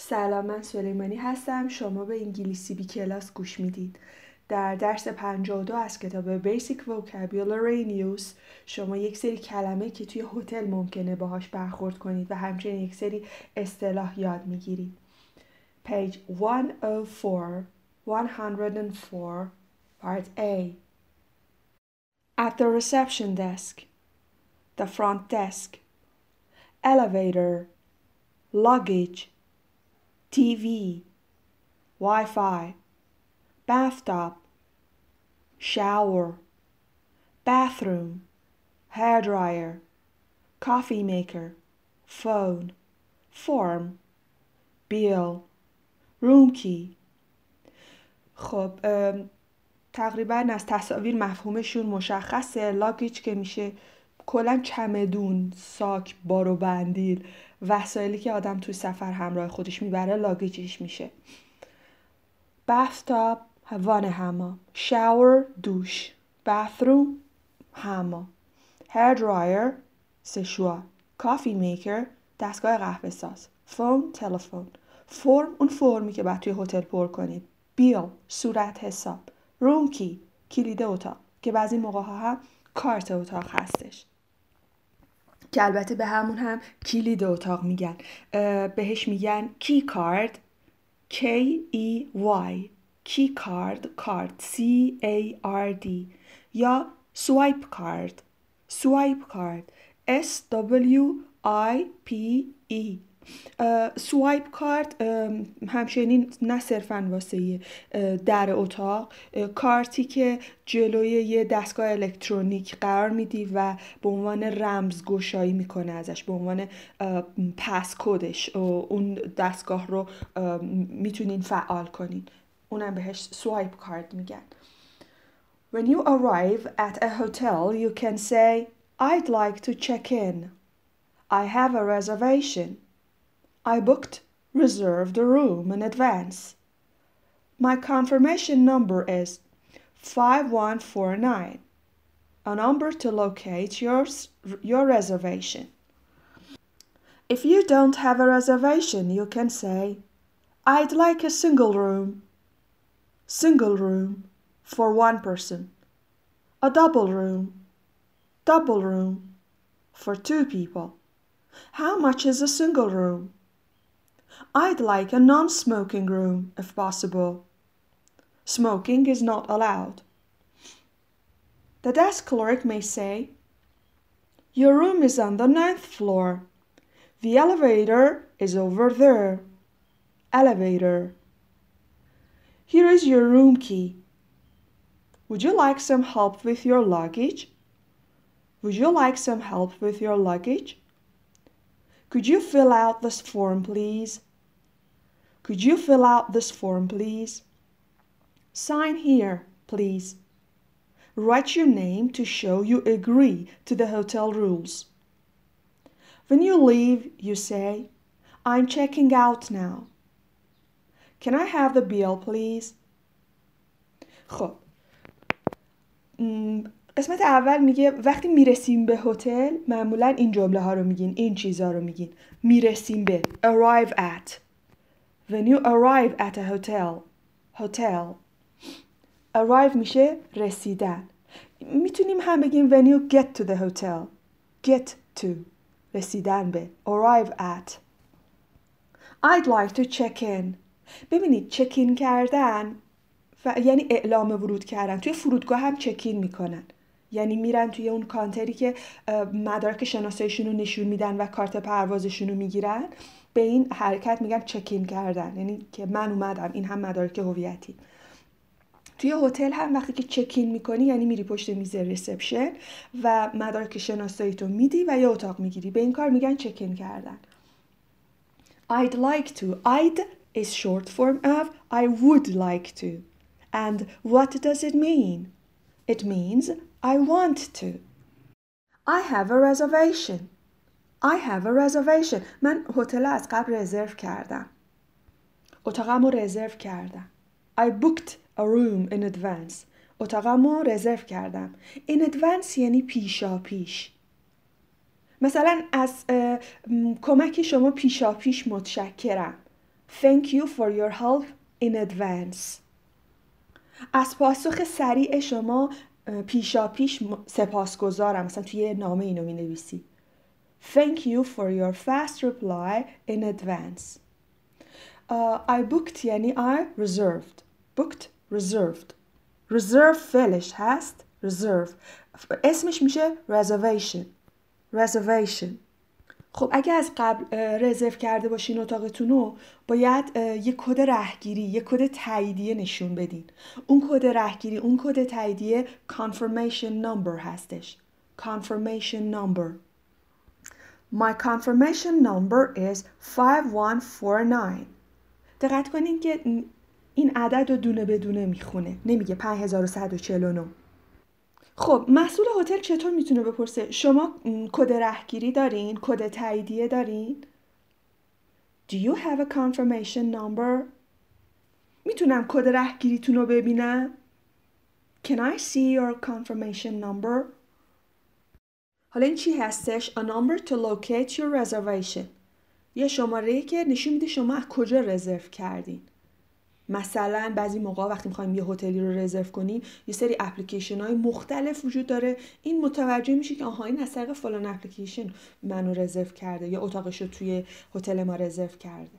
سلام من سلیمانی هستم. شما به انگلیسی بی کلاس گوش می‌دید. در درس 52 از کتاب Basic Vocabulary News شما یک سری کلمه که توی هتل ممکنه باهاش برخورد کنید و همچنین یک سری اصطلاح یاد می‌گیرید. Page 104 104 Part A. At the reception desk. The front desk. Elevator. Luggage. TV, Wi Fi, bathtub, shower, bathroom, hairdryer, coffee maker, phone, form, bill, room key. خب تقریبا از تصاویر مفهومشون مشخصه لاگیج که میشه کلا چمدون ساک بار و بندیل وسایلی که آدم توی سفر همراه خودش می‌بره luggageش میشه. bathtub وان حمام. shower دوش. bathroom حمام. hair dryer سشوار. coffee maker دستگاه قهوه ساز phone تلفن. form اون فرمی که بعد توی هتل پر کنید bill صورت حساب. روم کی کلید اتاق. که بعضی موقع ها هم کارت اتاق هستش. که البته به همون هم کلید اتاق میگن. بهش میگن کی کارد K E Y کی کارد کارد C A R D یا سوایپ کارد سوایپ کارد S W I P E. سوایپ کارت همچنین نه صرفا واسه در اتاق کارتی که جلوی یه دستگاه الکترونیک قرار میدی و به عنوان رمز گشایی می‌کنه ازش به عنوان پس کدش اون دستگاه رو می‌تونین فعال کنین. اونم بهش سوایپ کارت میگن. When you arrive at a hotel you can say I'd like to check in. I have a reservation. I booked reserved a room in advance. My confirmation number is 5149, a number to locate your, your reservation. If you don't have a reservation, you can say, I'd like a single room. Single room for one person. A double room. Double room for two people. How much is a single room? I'd like a non smoking room, if possible. Smoking is not allowed. The desk clerk may say, Your room is on the ninth floor. The elevator is over there. Elevator. Here is your room key. Would you like some help with your luggage? Would you like some help with your luggage? Could you fill out this form, please? Could you fill out this form, please? Sign here, please. Write your name to show you agree to the hotel rules. When you leave, you say, I'm checking out now. Can I have the bill, please? خب قسمت اول میگه وقتی میرسیم به هتل معمولا این جمله ها رو میگین این چیزها رو میگین میرسیم به arrive at when you arrive at a hotel hotel arrive میشه رسیدن. می‌تونیم هم بگیم when you get to the hotel get to رسیدن به arrive at. I'd like to check in. ببینید check in کردن یعنی اعلام ورود کردن. توی فرودگاه هم check in می‌کنن. یعنی میرن توی اون کانتری که مدارک شناساییشون رو نشون میدن و کارت پروازشون رو می‌گیرن به این حرکت میگن check in کردن. یعنی که من اومدم این هم مدارک هویتی. توی هتل هم وقتی که check in می‌کنی یعنی میری پشت میز reception و مدارک شناسایی تو میدی و یه اتاق می‌گیری. به این کار میگن چکین کردن. I'd like to. I'd is short form of I would like to. And what does it mean? It means I want to I have a reservation I have a reservation. من هتل از قبل رزرو کردم. اتاقم رو رزرو کردم. I booked a room in advance. اتاقم رو رزرو کردم. In advance یعنی پیشا پیش. مثلا از کمک شما پیشا پیش متشکرم. Thank you for your help in advance از پاسخ سریع شما پیشا پیش سپاسگزارم مثلا توی نامه اینو می نویسی Thank you for your fast reply in advance uh, I booked یعنی I reserved booked reserved reserve فعلش هست reserve اسمش میشه reservation reservation خب اگه از قبل رزرو کرده باشین اتاقتون رو باید یه کد رهگیری یه کد تاییدیه نشون بدین. اون کد رهگیری اون کد تاییدیه confirmation number هستش. confirmation number. My confirmation number is 5149 دقت کنین که این عدد رو دونه بدونه می‌خونه. نمیگه 5149 خب مسئول هتل چطور می‌تونه بپرسه؟ شما کد رهگیری دارین؟ کد تاییدیه دارین؟ Do you have a confirmation number? می‌تونم کد رهگیریتون رو ببینم؟ Can I see your confirmation number? حالا این چی هستش؟ A number to locate your reservation. یه شماره که نشون میده شما از کجا رزرو کردین. مثلا بعضی موقع وقتی می‌خوایم یه هتلی رو رزرو کنیم یه سری اپلیکیشن های مختلف وجود داره. این متوجه میشه که آها این از طریق فلان اپلیکیشن منو رزرو کرده یا اتاقش رو توی هتل ما رزرو کرده.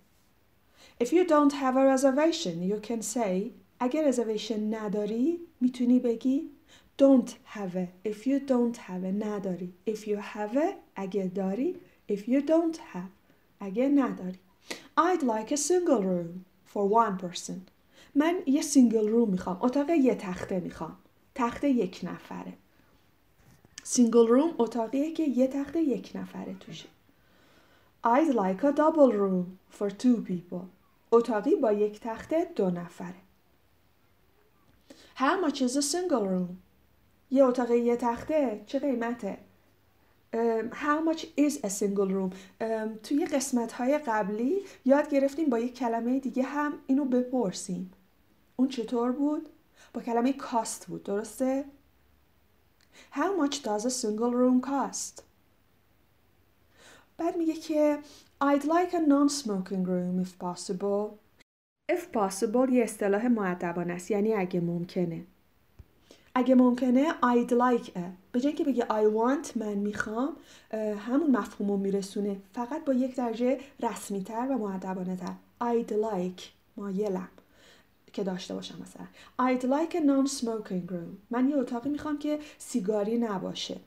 If you don't have a reservation you can say اگه رزرویشن نداری می‌تونی بگی don't have it if you don't have it نداری. If you have it اگه داری. If you don't have اگه نداری. I'd like a single room. For one person. من یه single room می‌خوام. اتاق یه تخته می‌خوام. تخته یک نفره. single room اتاقیه که یه تخته یک نفره توشه. I'd like a double room for two people. اتاقی با یک تخته دو نفره. How much is a single room? یه اتاق یه تخته چه قیمته؟ How much is a single room توی قسمت های قبلی یاد گرفتیم با یک کلمه دیگه هم اینو بپرسیم اون چطور بود؟ با کلمه cost بود درسته؟ How much does a single room cost? بعد میگه که I'd like a non-smoking room if possible if possible یه اصطلاح معدبانه است یعنی اگه ممکنه اگه ممکنه I'd like a به جای که بگه I want من می‌خوام همون مفهوم رو میرسونه. فقط با یک درجه رسمی تر و معدبانه تر I'd like مایلم که داشته باشم مثلا. I'd like a non-smoking room. من یه اتاقی می‌خوام که سیگاری نباشه.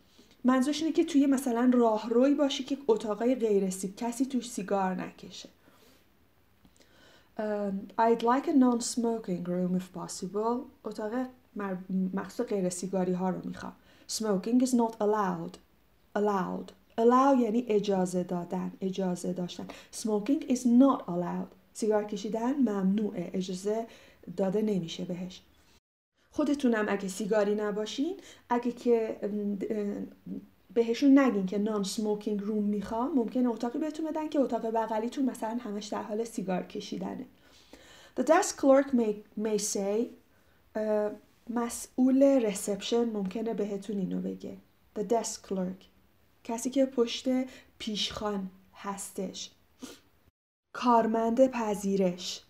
منظورش اینه که توی مثلا راهروی باشه که اتاقای غیر سیگ کسی توش سیگار نکشه. I'd like a non-smoking room if possible. اتاق مخصوص غیر سیگاری ها رو می‌خوام. Smoking is not allowed. Allowed. Allow یعنی اجازه دادن اجازه داشتن. Smoking is not allowed. سیگار کشیدن ممنوعه اجازه داده نمیشه بهش. خودتونم اگه سیگاری نباشین اگه که بهشون نگین که نان سموکینگ روم می‌خوام ممکنه اتاقی بهتون بدن که اتاق بغلیتون مثلا همش در حال سیگار کشیدنه. The desk clerk may, may say مسئول رسپشن ممکنه بهتون اینو بگه. The desk clerk. کسی که پشت پیشخان هستش. کارمند پذیرش.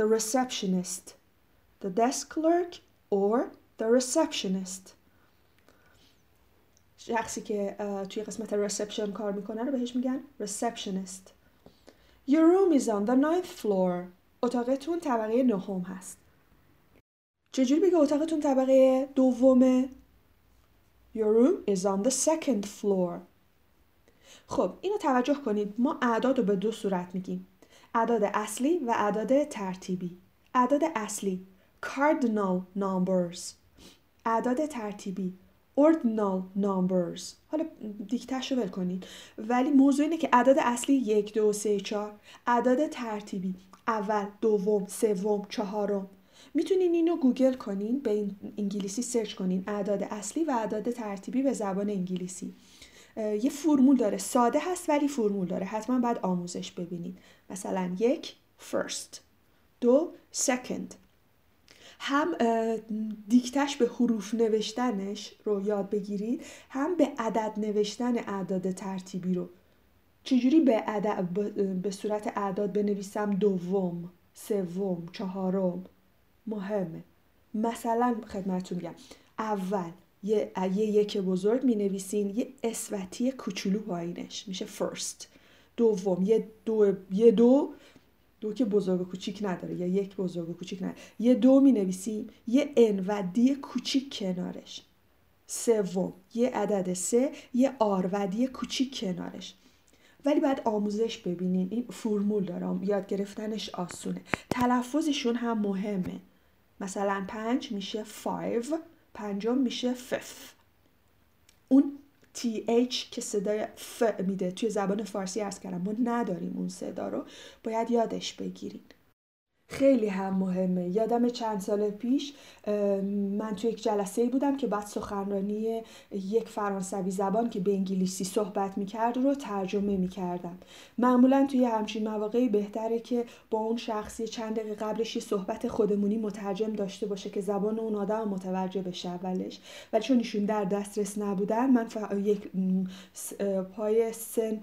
The receptionist. The desk clerk or the receptionist. شخصی که توی قسمت reception کار می‌کنه رو بهش میگن receptionist. Your room is on the ninth floor. اتاقتون طبقه نهم هست. چجوری بگه اتاقتون طبقه دومه؟ Your room is on the second floor. خب اینو توجه کنید. ما اعداد رو به دو صورت میگیم. اعداد اصلی و اعداد ترتیبی. اعداد اصلی cardinal numbers. اعداد ترتیبی ordinal numbers. حالا دیکتش رو ول کنید. ولی موضوع اینه که اعداد اصلی یک دو سه چهار. اعداد ترتیبی اول دوم سوم چهارم. می‌تونین اینو گوگل کنین به انگلیسی سرچ کنین اعداد اصلی و اعداد ترتیبی به زبان انگلیسی. یه فرمول داره. ساده هست ولی فرمول داره. حتما باید آموزش ببینید مثلا یک first. دو second. هم دیکتش به حروف نوشتنش رو یاد بگیرید. هم به عدد نوشتن اعداد ترتیبی رو. چجوری به, به صورت اعداد بنویسم دوم سوم چهارم؟ مهمه. مثلا خدمتتون میگم. اول یه, یه یک بزرگ می نویسین یه اسوتی کوچولو پایینش. میشه first. دوم یه دو یه دو دو که بزرگ و کوچیک نداره. یا یک بزرگ و کوچیک نداره. یه دو می نویسیم یه ان و دی کوچیک کنارش. سوم یه عدد سه یه آر و دی کوچیک کنارش. ولی باید آموزش ببینین. این فرمول دارم یاد گرفتنش آسونه. تلفظشون هم مهمه. مثلا پنج میشه five پنجم میشه فف اون TH که صدای ف میده توی زبان فارسی ارز کردم ما نداریم اون صدا رو. باید یادش بگیرین خیلی هم مهمه. یادم چند سال پیش من توی یک جلسه بودم که بعد سخنرانی یک فرانسوی زبان که به انگلیسی صحبت می‌کرد رو ترجمه می‌کردم. معمولا توی همچین مواقعی بهتره که با اون شخصی چند دقیقه قبلش یه صحبت خودمونی مترجم داشته باشه که زبان اون آدم متوجه بشه اولش. ولی چون ایشون در دسترس نبودن من یک پای سن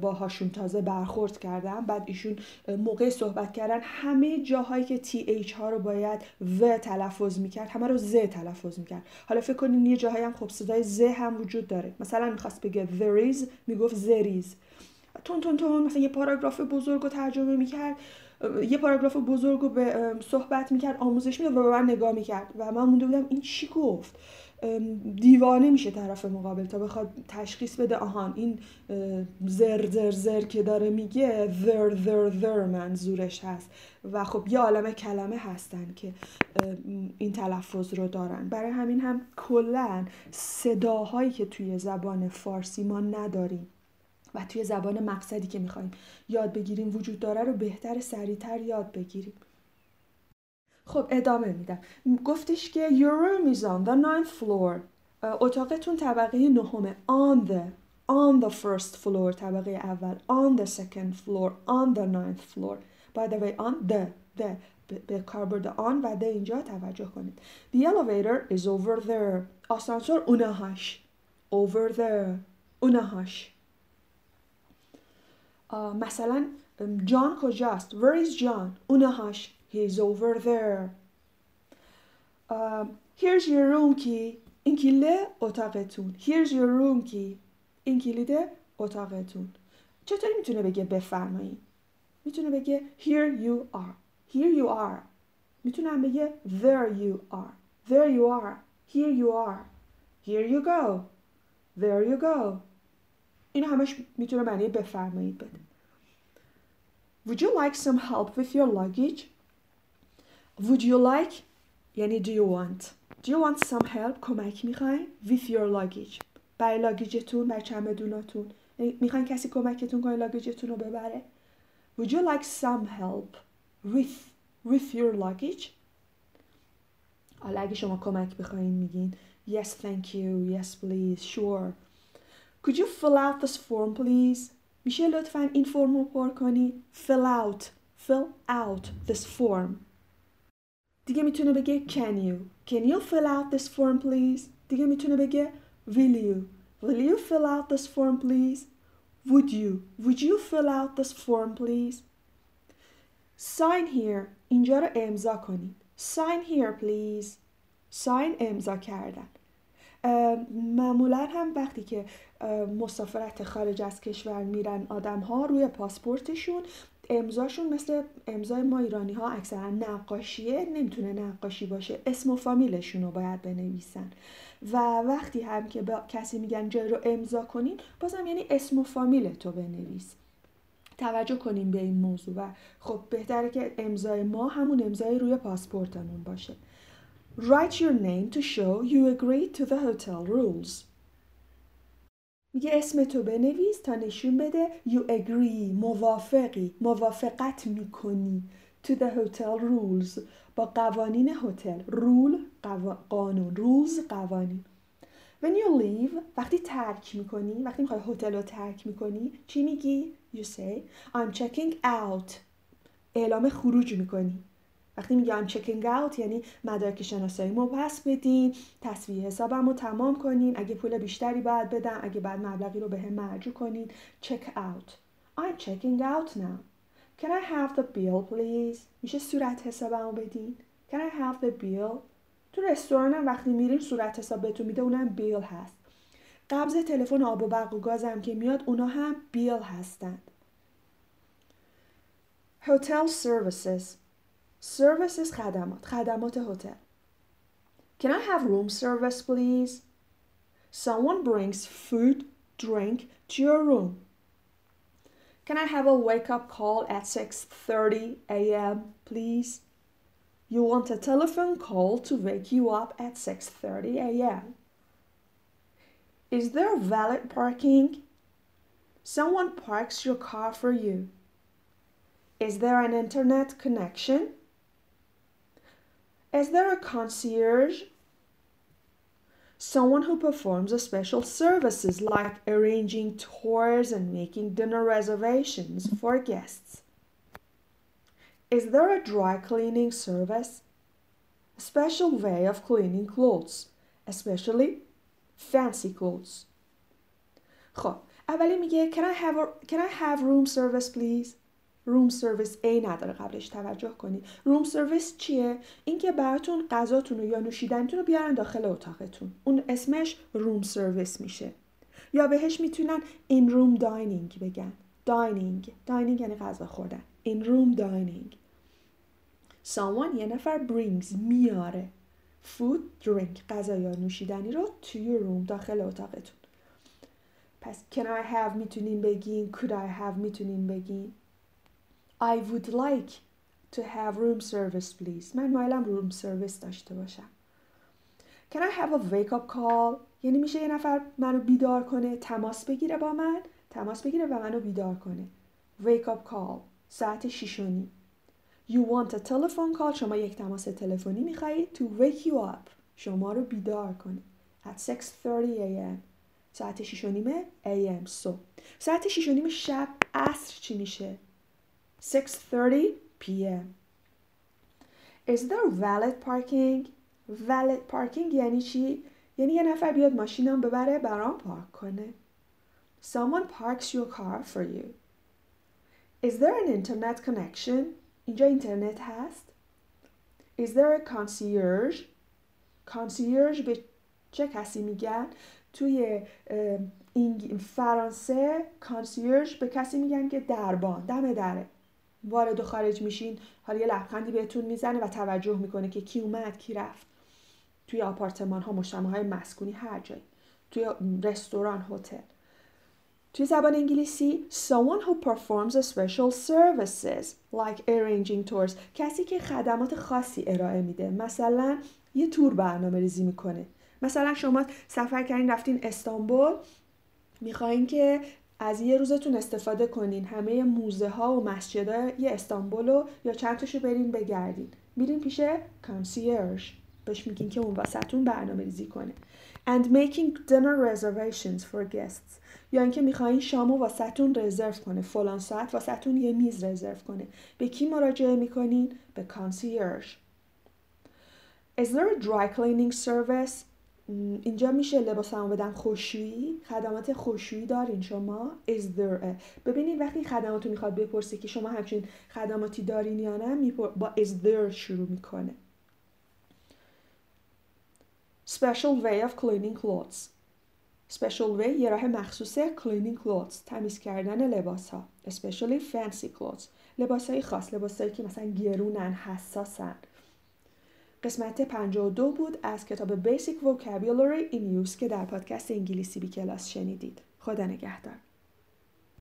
باهاشون تازه برخورد کردم. بعد ایشون موقع صحبت کردن همه جاهایی که تی ایچ ها رو باید و تلفظ می‌کرد همه رو ز تلفظ می‌کرد. حالا فکر کنین یه جاهایی هم خب صدای ز هم وجود داره. مثلا می‌خواست بگه there is می‌گفت there is. تون تون تون مثلا یه پاراگراف بزرگ رو ترجمه می‌کرد. یه پاراگراف بزرگ رو به صحبت می‌کرد آموزش می‌داد و به من نگاه می‌کرد. و من مونده بودم این چی گفت؟ دیوانه میشه طرف مقابل تا بخواد تشخیص بده. آهان این زر زر زر که داره میگه ذر ذر ذر منظورش هست. و خب یه عالم کلمه هستن که این تلفظ رو دارن. برای همین هم کلا صداهایی که توی زبان فارسی ما نداریم و توی زبان مقصدی که می‌خوایم یاد بگیریم وجود داره رو بهتر سریعتر یاد بگیریم. خب ادامه میدم گفتش که your room is on the ninth floor اتاقتون طبقه نهمه on the on the first floor طبقه اول on the second floor on the ninth floor by the way on the the به کاربرد آن و ده اینجا توجه کنید The elevator is over there آسانسور اونهاش over there اونهاش مثلا جان کجاست Where is John اونهاش He's over there. Um, here's your room key. این کلیده اتاقتون. Here's your room key. این کلید اتاقتون. چطوری میتونه بگه بفرمایید؟ میتونه بگه here you are. Here you are. میتونم بگه there you are. There you are. Here you are. Here you go. There you go. این همش میتونه معنی بفرمایید بده. Would you like some help with your luggage? Would you like یعنی do you want Do you want some help کمک میخواین with your luggage برای لاگیجتون برای چمدوناتون یعنی میخواین کسی کمکتون کنه لاگیجتون رو ببره Would you like some help with with your luggage حالا اگه شما کمک بخواین میگین Yes thank you Yes please Sure Could you fill out this form please میشه لطفا این فرم رو پر کنی Fill out Fill out this form دیگه می‌تونه بگه can you can you fill out this form please دیگه می‌تونه بگه will you will you fill out this form please would you would you fill out this form please sign here اینجا رو امضا کنید sign here please sign امضا کردن معمولا هم وقتی که مسافرت خارج از کشور میرن آدم ها روی پاسپورتشون امضاشون مثل امضای ما ایرانی ها اکثرا نقاشیه نمی‌تونه نقاشی باشه. اسم و فامیلشون رو باید بنویسن. و وقتی هم که با کسی میگن جای رو امضا کنین بازم یعنی اسم و فامیل تو بنویس. توجه کنیم به این موضوع. و خب بهتره که امضای ما همون امضای روی پاسپورتمون باشه. Write your name to show you agree to the hotel rules. میگه اسم تو بنویس تا نشون بده you agree موافقی موافقت می‌کنی. To the hotel rules با قوانین هتل. رول قانون. Rules قوانین. When you leave وقتی ترک می‌کنی وقتی می‌خوای هتل رو ترک می‌کنی چی میگی؟ You say I'm checking out. اعلام خروج می‌کنی. وقتی میگم چکینگ اوت یعنی مدارک شناسایی مو پس بدین تصویه حسابم رو تمام کنین. اگه پول بیشتری باید بدم اگه بعد مبلغی رو به هم مرجو کنین. Check out. I'm checking out now. Can I have the bill please? میشه صورت حسابمو بدین. Can I have the bill? تو رستوران هم وقتی میرین صورت حساب بهتون میده اونم بیل هست. قبض تلفن آب و برق و گازم که میاد اونا هم بیل هستند. هتل سرویسز سرویسز خدمات خدمات هتل Can I have room service please? Someone brings food, drink to your room. Can I have a wake up call at 6:30 a.m. please? You want a telephone call to wake you up at 6:30 a.m. Is there valid parking? Someone parks your car for you. Is there an internet connection? Is there a concierge? Someone who performs a special services like arranging tours and making dinner reservations for guests. Is there a dry cleaning service? A special way of cleaning clothes, especially fancy clothes. خب اولی میگه can I have, a, can I have room service please? room service، a نداره قبلش توجه کنید room service چیه؟ اینکه براتون غذاتون رو یا نوشیدنیتون رو بیارن داخل اتاقتون. اون اسمش room service میشه. یا بهش می‌تونن in-room dining بگن. dining dining یعنی غذا خوردن. in-room dining someone یه نفر brings میاره. Food drink غذا یا نوشیدنی رو توی روم داخل اتاقتون. پس can I have می‌تونین بگین؟ Could I have می‌تونین بگین؟ I would like to have room service please. من مایلم روم سرویس داشته باشم. Can I have a wake up call? یعنی میشه یه نفر منو بیدار کنه تماس بگیره با من تماس بگیره و منو بیدار کنه. Wake up call ساعت شیش و نیم. You want a telephone call شما یک تماس تلفنی می‌خواهید to wake you up شما رو بیدار کنه. At 6:30 a.m. ساعت 6 و نیم am صبح. ساعت 6 و نیم شب عصر چی میشه؟ 6:30 p.m. Is there valid parking? valid parking یعنی چی؟ یعنی یه نفر بیاد ماشینم ببره برام پارک کنه. Someone parks your car for you. Is there an internet connection? اینجا اینترنت هست؟ Is there a concierge? concierge به چه کسی میگن؟ توی فرانسه کانسیرژ به کسی میگن که دربان دم دره وارد و خارج میشین حالا یه لبخندی بهتون می‌زنه و توجه می‌کنه که کی اومد کی رفت. توی آپارتمان ها مجتمع های مسکونی هر جایی. توی رستوران هتل. توی زبان انگلیسی someone who performs special services like arranging tours. کسی که خدمات خاصی ارائه میده. مثلا یه تور برنامه ریزی می‌کنه. مثلا شما سفر کردین رفتین استانبول. می‌خواین که از یه روزتون استفاده کنین. همه موزه ها و مسجدهای استانبول رو یا چند تاشو برین بگردین. میرین پیش concierge بهش میگین که اون واسهتون برنامه ریزی کنه. And making dinner reservations for guests. یا اینکه می‌خواین شامو واسهتون رزرو کنه. فلان ساعت واسهتون یه میز رزرو کنه. به کی مراجعه می‌کنین؟ به concierge Is there a dry cleaning service? اینجا میشه لباسمو بدم خشکشویی خدمات خشکشویی دارین شما؟ Is there ببینید وقتی خدماتو می‌خواد بپرسه که شما همچین خدماتی دارین یا نه با is there شروع می‌کنه. Special way of cleaning clothes. Special way یه راه مخصوص cleaning clothes تمیز کردن لباس ها especially fancy clothes. لباس های خاص لباس هایی که مثلا گرونن حساسن. قسمت 52 بود از کتاب Basic Vocabulary in Use که در پادکست انگلیسی بی کلاس شنیدید. خدا نگهدار.